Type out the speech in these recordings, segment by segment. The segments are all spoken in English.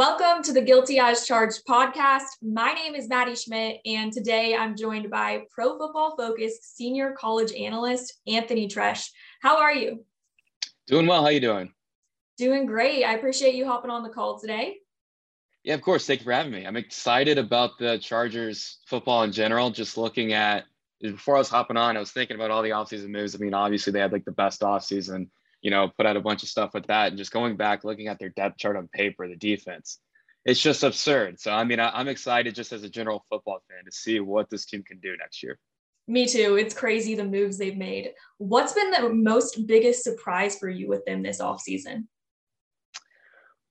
Welcome to the Guilty as Charged podcast. My name is Maddie Schmidt, and today I'm joined by Pro Football Focus senior college analyst Anthony Treash. How are you? Doing well. How are you doing? Doing great. I appreciate you hopping on the call today. Yeah, of course. Thank you for having me. I'm excited about the Chargers football in general. Just looking at before I was hopping on, I was thinking about all the offseason moves. I mean, obviously they had like the best offseason you know, put out a bunch of stuff with that. And just going back, looking at their depth chart on paper, the defense, it's just absurd. So, I mean, I, I'm excited just as a general football fan to see what this team can do next year. Me too. It's crazy the moves they've made. What's been the most biggest surprise for you with them this offseason?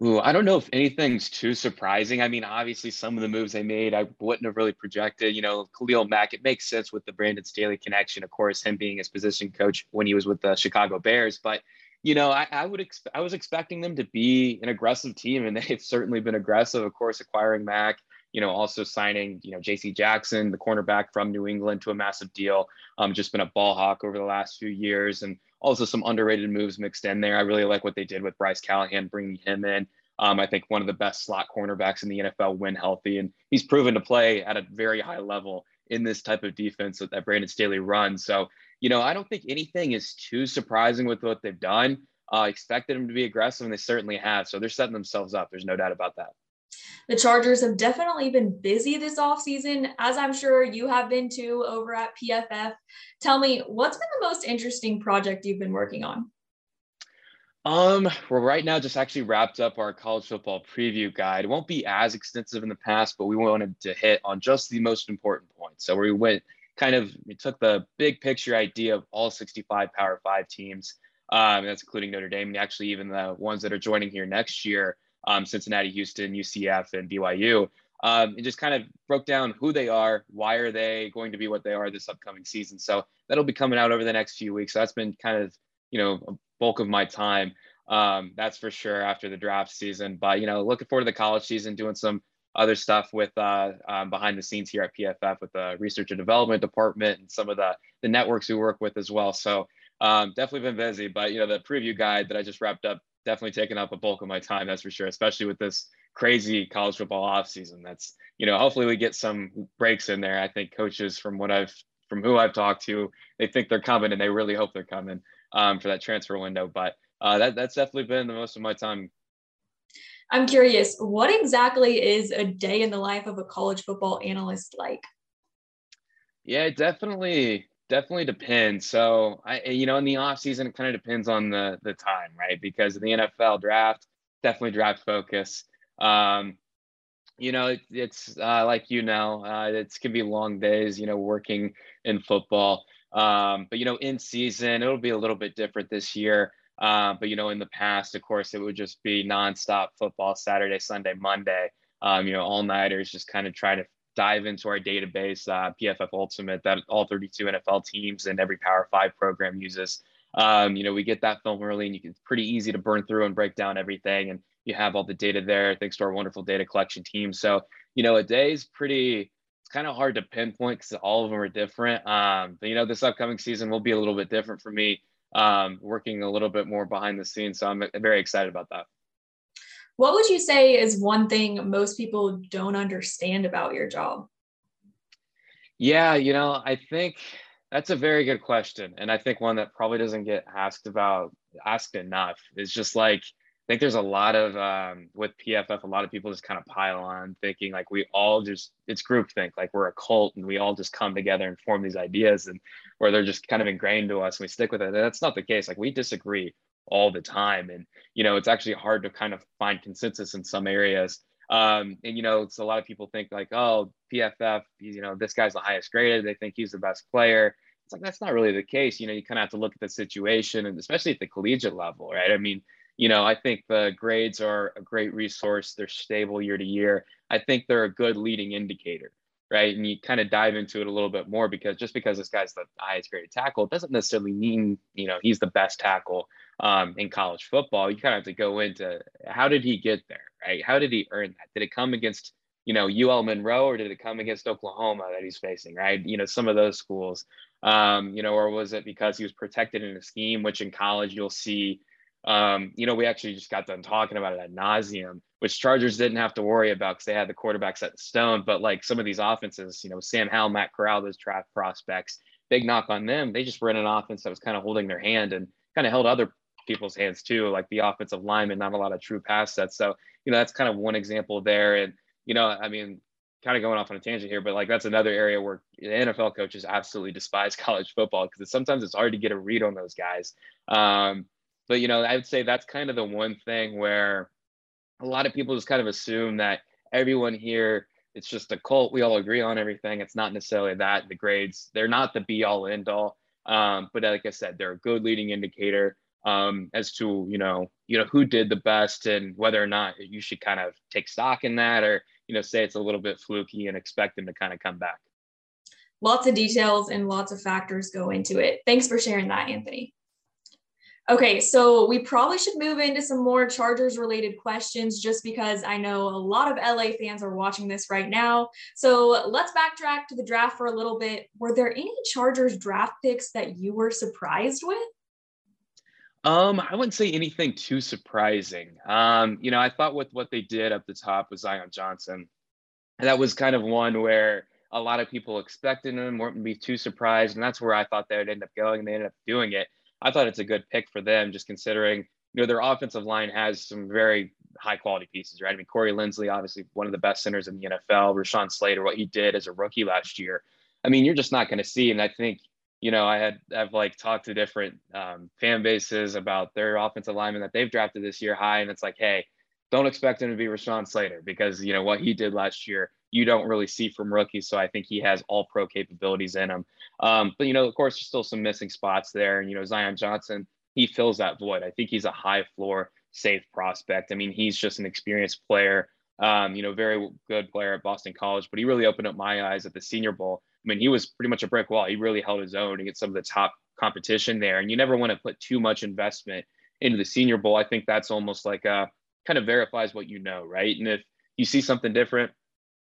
Ooh, I don't know if anything's too surprising. I mean, obviously, some of the moves they made, I wouldn't have really projected. You know, Khalil Mack, it makes sense with the Brandon Staley connection. Of course, him being his position coach when he was with the Chicago Bears. But you know, I, I would I was expecting them to be an aggressive team, and they've certainly been aggressive. Of course, acquiring Mack, you know, also signing, you know, J.C. Jackson, the cornerback from New England, to a massive deal. Um, just been a ball hawk over the last few years, and also some underrated moves mixed in there. I really like what they did with Bryce Callahan, bringing him in. Um, I think one of the best slot cornerbacks in the NFL when healthy, and he's proven to play at a very high level in this type of defense that, that Brandon Staley runs. So, you know, I don't think anything is too surprising with what they've done. Uh, expected them to be aggressive, and they certainly have. So they're setting themselves up. There's no doubt about that. The Chargers have definitely been busy this offseason, as I'm sure you have been too over at PFF. Tell me, what's been the most interesting project you've been working on? Um, we're right now just actually wrapped up our college football preview guide. It won't be as extensive in the past, but we wanted to hit on just the most important points. So we went kind of we took the big picture idea of all 65 Power Five teams. Um, that's including Notre Dame and actually even the ones that are joining here next year, um, Cincinnati, Houston, UCF, and BYU. Um, it just kind of broke down who they are, why are they going to be what they are this upcoming season. So that'll be coming out over the next few weeks. So that's been kind of you know a bulk of my time. Um, that's for sure after the draft season. But you know, looking forward to the college season, doing some other stuff with uh, um, behind the scenes here at PFF with the research and development department and some of the the networks we work with as well. So um, definitely been busy. But you know, the preview guide that I just wrapped up definitely taken up a bulk of my time. That's for sure, especially with this crazy college football off season. That's you know, hopefully we get some breaks in there. I think coaches from what I've from who I've talked to, they think they're coming and they really hope they're coming um, for that transfer window. But uh, that, that's definitely been the most of my time. I'm curious, what exactly is a day in the life of a college football analyst like? Yeah, it definitely definitely depends. So I you know in the off season it kind of depends on the the time, right? Because the NFL draft definitely draft focus. Um, you know, it, it's uh, like you know, uh, it's can be long days. You know, working in football. Um, but you know, in season, it'll be a little bit different this year. Uh, but you know, in the past, of course, it would just be nonstop football, Saturday, Sunday, Monday. Um, you know, all nighters, just kind of trying to dive into our database, uh, PFF Ultimate, that all 32 NFL teams and every Power Five program uses. Um, you know, we get that film early, and you can, it's pretty easy to burn through and break down everything, and you have all the data there thanks to our wonderful data collection team. So, you know, a day is pretty It's kind of hard to pinpoint because all of them are different. Um, but you know, this upcoming season will be a little bit different for me. um, working a little bit more behind the scenes. So I'm very excited about that. What would you say is one thing most people don't understand about your job? Yeah, you know, I think that's a very good question. And I think one that probably doesn't get asked about, asked enough is just like, I think there's a lot of um, with PFF, a lot of people just kind of pile on thinking like we all just it's groupthink, like we're a cult and we all just come together and form these ideas and where they're just kind of ingrained to us and we stick with it. And that's not the case. Like we disagree all the time, and you know it's actually hard to kind of find consensus in some areas. Um, and you know, it's a lot of people think like, oh, PFF, you know, this guy's the highest graded. They think he's the best player. It's like that's not really the case. You know, you kind of have to look at the situation, and especially at the collegiate level, right? I mean you know, I think the grades are a great resource. They're stable year to year. I think they're a good leading indicator, right? And you kind of dive into it a little bit more because just because this guy's the highest graded tackle doesn't necessarily mean, you know, he's the best tackle um, in college football. You kind of have to go into how did he get there, right? How did he earn that? Did it come against, you know, UL Monroe or did it come against Oklahoma that he's facing, right? You know, some of those schools, um, you know, or was it because he was protected in a scheme, which in college you'll see um, you know, we actually just got done talking about it at nauseum, which Chargers didn't have to worry about because they had the quarterback set in stone. But like some of these offenses, you know, Sam Howell, Matt Corral, those draft prospects, big knock on them. They just were in an offense that was kind of holding their hand and kind of held other people's hands too, like the offensive lineman, not a lot of true pass sets. So, you know, that's kind of one example there. And, you know, I mean, kind of going off on a tangent here, but like that's another area where the NFL coaches absolutely despise college football because sometimes it's hard to get a read on those guys. Um, but you know, I would say that's kind of the one thing where a lot of people just kind of assume that everyone here it's just a cult. We all agree on everything. It's not necessarily that. The grades, they're not the be all end all. Um, but like I said, they're a good leading indicator um, as to you know you know who did the best and whether or not you should kind of take stock in that or you know say it's a little bit fluky and expect them to kind of come back. Lots of details and lots of factors go into it. Thanks for sharing that, Anthony. Okay, so we probably should move into some more Chargers related questions just because I know a lot of LA fans are watching this right now. So let's backtrack to the draft for a little bit. Were there any Chargers draft picks that you were surprised with? Um, I wouldn't say anything too surprising. Um, you know, I thought with what they did up the top with Zion Johnson, that was kind of one where a lot of people expected him, weren't be too surprised, and that's where I thought they would end up going. And they ended up doing it. I thought it's a good pick for them, just considering you know their offensive line has some very high quality pieces, right? I mean, Corey Linsley, obviously one of the best centers in the NFL. Rashawn Slater, what he did as a rookie last year. I mean, you're just not going to see. And I think you know, I had I've like talked to different um, fan bases about their offensive lineman that they've drafted this year high, and it's like, hey, don't expect him to be Rashawn Slater because you know what he did last year you don't really see from rookies. So I think he has all pro capabilities in him. Um, but you know, of course, there's still some missing spots there. And you know, Zion Johnson, he fills that void. I think he's a high floor, safe prospect. I mean, he's just an experienced player. Um, you know, very good player at Boston College, but he really opened up my eyes at the Senior Bowl. I mean, he was pretty much a brick wall. He really held his own get some of the top competition there. And you never want to put too much investment into the Senior Bowl. I think that's almost like a kind of verifies what you know, right? And if you see something different,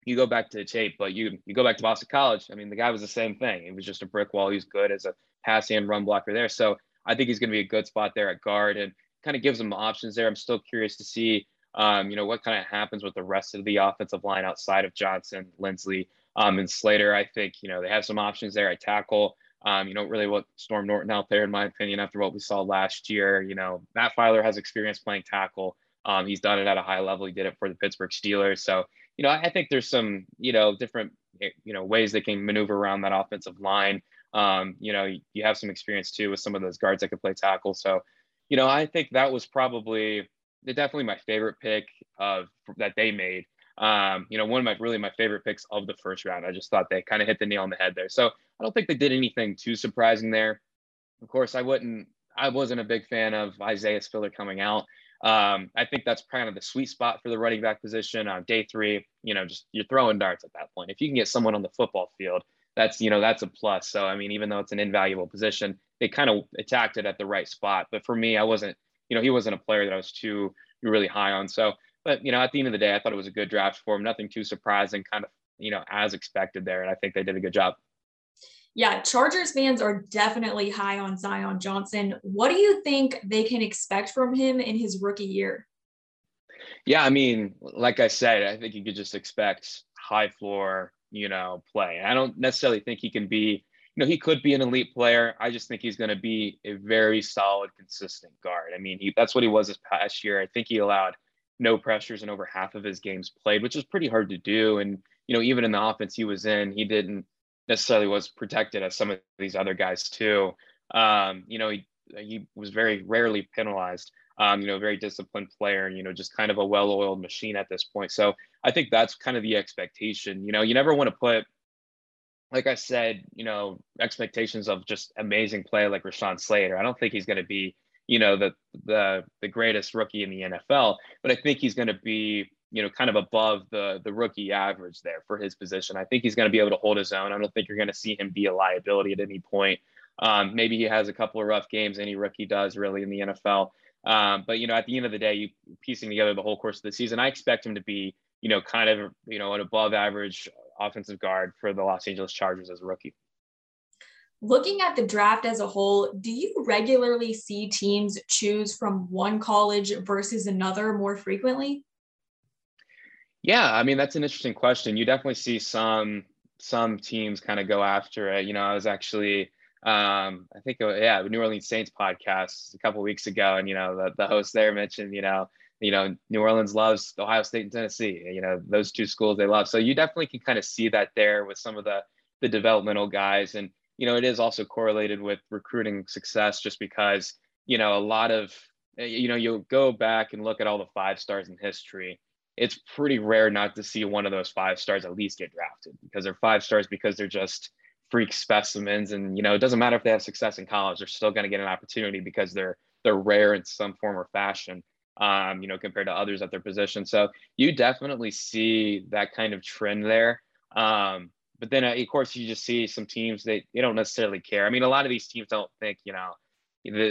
you go back to the tape, but you you go back to Boston College. I mean, the guy was the same thing. He was just a brick wall. He's good as a pass and run blocker there. So I think he's going to be a good spot there at guard and kind of gives him options there. I'm still curious to see, um, you know, what kind of happens with the rest of the offensive line outside of Johnson, Linsley, um, and Slater. I think you know they have some options there at tackle. Um, you know, really what Storm Norton out there, in my opinion, after what we saw last year. You know, Matt Feiler has experience playing tackle. Um, he's done it at a high level. He did it for the Pittsburgh Steelers. So you know, I think there's some, you know, different, you know, ways they can maneuver around that offensive line. Um, you know, you have some experience too with some of those guards that could play tackle. So, you know, I think that was probably definitely my favorite pick of that they made. Um, you know, one of my really my favorite picks of the first round. I just thought they kind of hit the nail on the head there. So I don't think they did anything too surprising there. Of course, I wouldn't. I wasn't a big fan of Isaiah Spiller coming out. Um, I think that's kind of the sweet spot for the running back position on day three. You know, just you're throwing darts at that point. If you can get someone on the football field, that's you know that's a plus. So I mean, even though it's an invaluable position, they kind of attacked it at the right spot. But for me, I wasn't. You know, he wasn't a player that I was too really high on. So, but you know, at the end of the day, I thought it was a good draft for him. Nothing too surprising, kind of you know as expected there, and I think they did a good job. Yeah, Chargers fans are definitely high on Zion Johnson. What do you think they can expect from him in his rookie year? Yeah, I mean, like I said, I think you could just expect high floor, you know, play. I don't necessarily think he can be, you know, he could be an elite player. I just think he's going to be a very solid, consistent guard. I mean, he, that's what he was this past year. I think he allowed no pressures in over half of his games played, which is pretty hard to do. And, you know, even in the offense he was in, he didn't necessarily was protected as some of these other guys too. Um, you know, he, he was very rarely penalized. Um, you know, very disciplined player and, you know, just kind of a well-oiled machine at this point. So I think that's kind of the expectation. You know, you never want to put, like I said, you know, expectations of just amazing play like Rashawn Slater. I don't think he's going to be, you know, the the the greatest rookie in the NFL, but I think he's going to be, you know, kind of above the the rookie average there for his position. I think he's going to be able to hold his own. I don't think you're going to see him be a liability at any point. Um, maybe he has a couple of rough games. Any rookie does really in the NFL. Um, but you know, at the end of the day, you piecing together the whole course of the season, I expect him to be, you know, kind of, you know, an above average offensive guard for the Los Angeles Chargers as a rookie. Looking at the draft as a whole, do you regularly see teams choose from one college versus another more frequently? Yeah, I mean that's an interesting question. You definitely see some some teams kind of go after it. You know, I was actually um, I think, uh, yeah, New Orleans Saints podcast a couple weeks ago, and you know, the, the host there mentioned, you know, you know, New Orleans loves Ohio State and Tennessee. You know, those two schools they love. So you definitely can kind of see that there with some of the the developmental guys, and you know, it is also correlated with recruiting success, just because you know a lot of eh, you know you'll go back and look at all the five stars in history. It's pretty rare not to see one of those five stars at least get drafted because they're five stars because they're just freak specimens. And you know it doesn't matter if they have success in college they're still going to get an opportunity because they're they're rare in some form or fashion um, you know compared to others at their position. So you definitely see that kind of trend there. Um, but then uh, of course you just see some teams they, they don't necessarily care. I mean a lot of these teams don't think you know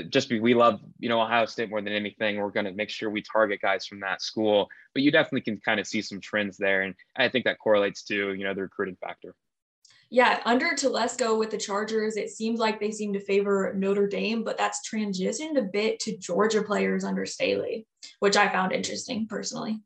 just be we love you know ohio state more than anything we're going to make sure we target guys from that school but you definitely can kind of see some trends there and i think that correlates to you know the recruiting factor yeah, under Telesco with the Chargers, it seems like they seem to favor Notre Dame, but that's transitioned a bit to Georgia players under Staley, which I found interesting personally.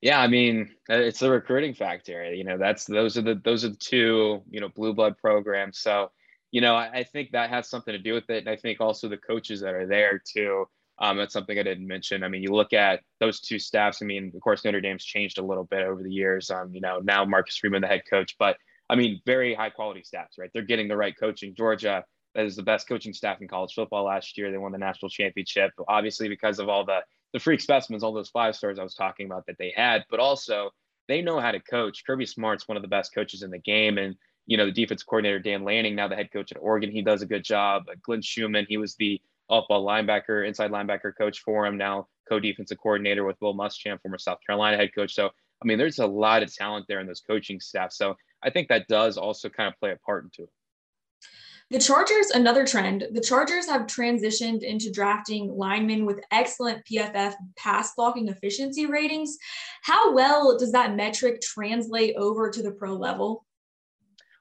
Yeah, I mean, uh, it's the recruiting factor. You know, that's those are the those are the two you know blue blood programs. So, you know, I, I think that has something to do with it, and I think also the coaches that are there too. Um, that's something I didn't mention. I mean, you look at those two staffs. I mean, of course, Notre Dame's changed a little bit over the years. Um, you know, now Marcus Freeman, the head coach, but I mean, very high quality staffs, right? They're getting the right coaching. Georgia that is the best coaching staff in college football last year. They won the national championship, obviously because of all the the freak specimens, all those five stars I was talking about that they had, but also they know how to coach. Kirby Smart's one of the best coaches in the game, and you know the defensive coordinator Dan Lanning, now the head coach at Oregon, he does a good job. Uh, Glenn Schumann, he was the off-ball linebacker, inside linebacker coach for him. Now co-defensive coordinator with Will Muschamp, former South Carolina head coach. So I mean, there's a lot of talent there in those coaching staff. So I think that does also kind of play a part into it. The Chargers, another trend, the Chargers have transitioned into drafting linemen with excellent PFF pass blocking efficiency ratings. How well does that metric translate over to the pro level?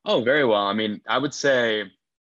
Oh, very well. I mean, I would say,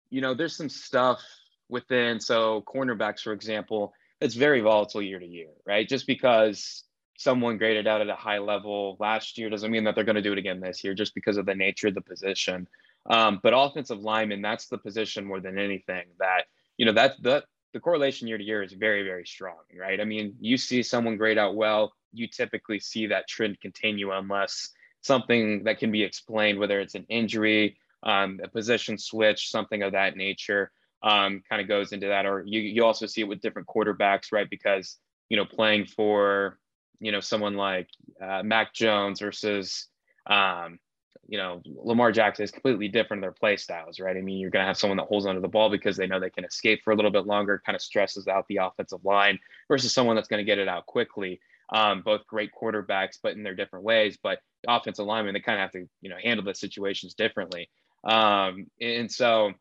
you know, there's some stuff within, so cornerbacks, for example, it's very volatile year to year, right? Just because someone graded out at a high level last year doesn't mean that they're going to do it again this year just because of the nature of the position. Um, but offensive lineman, that's the position more than anything that, you know, that the, the correlation year to year is very, very strong, right? I mean, you see someone grade out well, you typically see that trend continue unless something that can be explained, whether it's an injury, um, a position switch, something of that nature, um, kind of goes into that. Or you, you also see it with different quarterbacks, right? Because, you know, playing for you know someone like uh, Mac Jones versus um, you know Lamar Jackson is completely different in their play styles, right? I mean, you're going to have someone that holds onto the ball because they know they can escape for a little bit longer, kind of stresses out the offensive line, versus someone that's going to get it out quickly. Um, both great quarterbacks, but in their different ways. But the offensive linemen, they kind of have to you know handle the situations differently. Um, and so,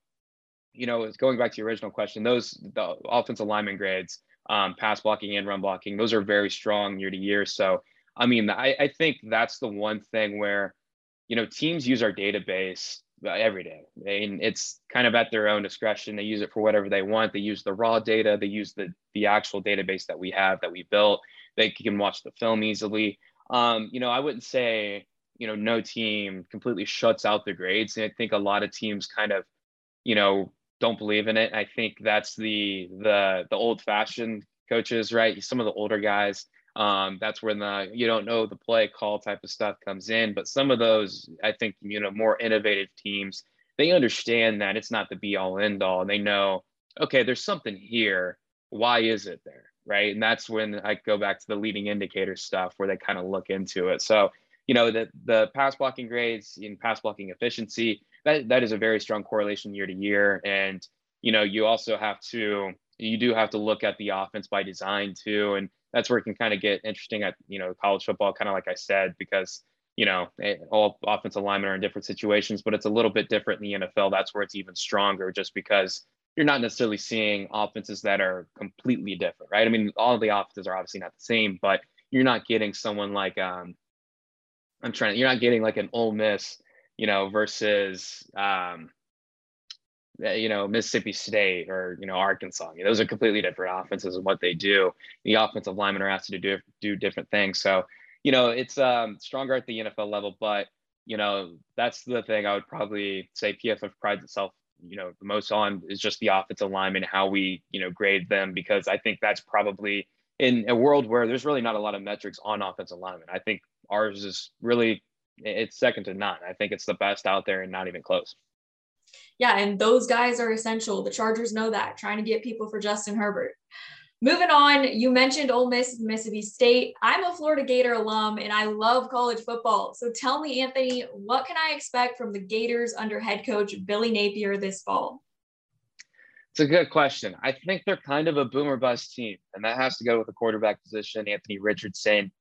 you know, going back to your original question, those the offensive lineman grades um, pass blocking and run blocking. Those are very strong year to year. So, I mean, I, I think that's the one thing where, you know, teams use our database every day. And it's kind of at their own discretion. They use it for whatever they want. They use the raw data. They use the the actual database that we have that we built. They can watch the film easily. Um, you know, I wouldn't say you know no team completely shuts out the grades. And I think a lot of teams kind of, you know, don't believe in it. I think that's the the the old fashioned coaches, right? Some of the older guys um, that's when the you don't know the play call type of stuff comes in. But some of those, I think, you know, more innovative teams, they understand that it's not the be all end all, and they know, okay, there's something here. Why is it there? Right. And that's when I go back to the leading indicator stuff where they kind of look into it. So, you know, the the pass blocking grades and pass blocking efficiency, that that is a very strong correlation year to year. And, you know, you also have to you do have to look at the offense by design too. And that's where it can kind of get interesting at you know college football, kind of like I said, because you know eh, all offensive linemen are in different situations, but it's a little bit different in the NFL. That's where it's even stronger, just because you're not necessarily seeing offenses that are completely different, right? I mean, all the offenses are obviously not the same, but you're not getting someone like um, I'm trying. You're not getting like an Ole Miss, you know, versus um, you know Mississippi State or you know Arkansas. Those are completely different offenses and what they do. The offensive linemen are asked to do do different things. So you know it's um, stronger at the NFL level, but you know that's the thing I would probably say PFF prides itself you know the most on is just the offensive linemen how we you know grade them because I think that's probably in a world where there's really not a lot of metrics on offensive linemen. I think ours is really it's second to none. I think it's the best out there and not even close yeah, and those guys are essential. The Chargers know that, trying to get people for Justin Herbert. Moving on, you mentioned Ole Miss, Mississippi State. I'm a Florida Gator alum and I love college football. So tell me, Anthony, what can I expect from the Gators under head coach Billy Napier this fall? It's a good question. I think they're kind of a boomer bust team, and that has to go with the quarterback position, Anthony Richardson.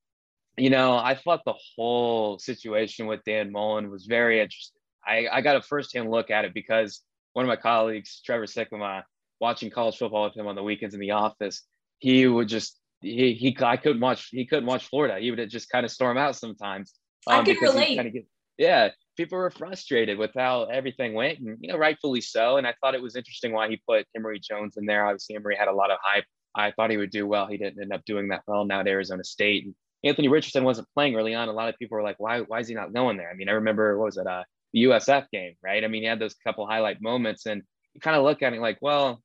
You know, I thought the whole situation with Dan Mullen was very interesting. I, I got a firsthand look at it because one of my colleagues, Trevor Sikkema, watching college football with him on the weekends in the office, he would just he he I couldn't watch he couldn't watch Florida. He would just kind of storm out sometimes. Um, I can relate. Kind of get, yeah, people were frustrated with how everything went, and you know, rightfully so. And I thought it was interesting why he put Emory Jones in there. Obviously, Emory had a lot of hype. I thought he would do well. He didn't end up doing that well now at Arizona State. And Anthony Richardson wasn't playing early on. A lot of people were like, "Why? Why is he not going there?" I mean, I remember what was it? Uh, the USF game, right? I mean, he had those couple highlight moments, and you kind of look at it like, well,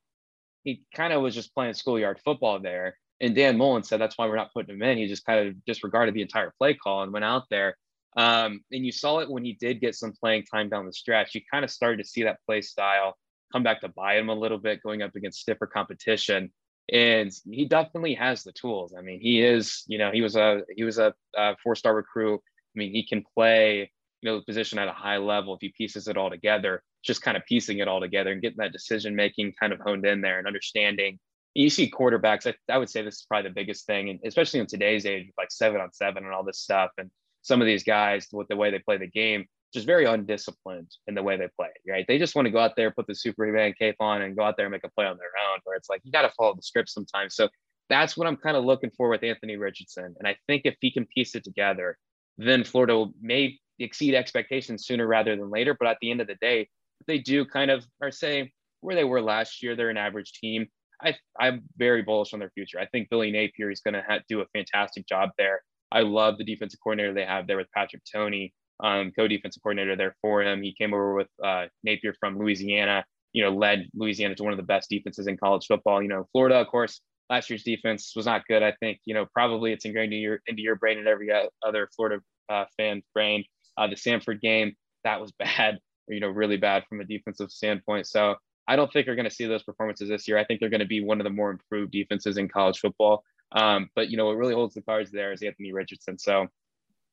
he kind of was just playing schoolyard football there. And Dan Mullen said that's why we're not putting him in. He just kind of disregarded the entire play call and went out there. Um, and you saw it when he did get some playing time down the stretch. You kind of started to see that play style come back to buy him a little bit, going up against stiffer competition. And he definitely has the tools. I mean, he is, you know, he was a he was a, a four star recruit. I mean, he can play you know, position at a high level, if he pieces it all together, just kind of piecing it all together and getting that decision making kind of honed in there and understanding. You see quarterbacks, I, I would say this is probably the biggest thing, and especially in today's age, like seven on seven and all this stuff. And some of these guys, with the way they play the game, just very undisciplined in the way they play, right? They just want to go out there, put the Superman cape on, and go out there and make a play on their own. Where it's like you got to follow the script sometimes. So that's what I'm kind of looking for with Anthony Richardson. And I think if he can piece it together, then Florida may exceed expectations sooner rather than later. But at the end of the day, they do kind of are say where they were last year, they're an average team. I, I'm very bullish on their future. I think Billy Napier is going to ha- do a fantastic job there. I love the defensive coordinator they have there with Patrick Toney, um, co-defensive coordinator there for him. He came over with uh, Napier from Louisiana. You know, led Louisiana to one of the best defenses in college football. You know, Florida, of course, last year's defense was not good. I think you know probably it's ingrained in your into your brain and every other Florida uh, fan brain. Uh, the Samford game, that was bad, you know, really bad from a defensive standpoint. So I don't think we're going to see those performances this year. I think they're going to be one of the more improved defenses in college football. Um, but you know, what really holds the cards there is Anthony Richardson. So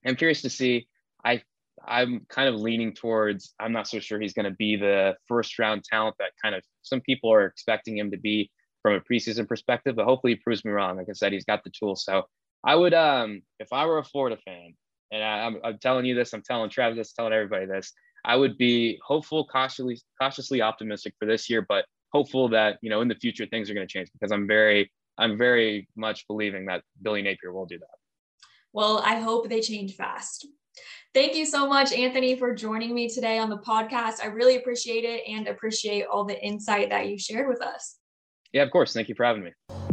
I'm curious to see. I I'm kind of leaning towards. I'm not so sure he's going to be the first round talent that kind of some people are expecting him to be from a preseason perspective. But hopefully, he proves me wrong. Like I said, he's got the tools. So I would, um, if I were a Florida fan, and I, I'm, I'm telling you this, I'm telling Travis this, telling everybody this. I would be hopeful, cautiously, cautiously optimistic for this year, but hopeful that you know in the future things are going to change because I'm very, I'm very much believing that Billy Napier will do that. Well, I hope they change fast. Thank you so much, Anthony, for joining me today on the podcast. I really appreciate it and appreciate all the insight that you shared with us. Yeah, of course. Thank you for having me.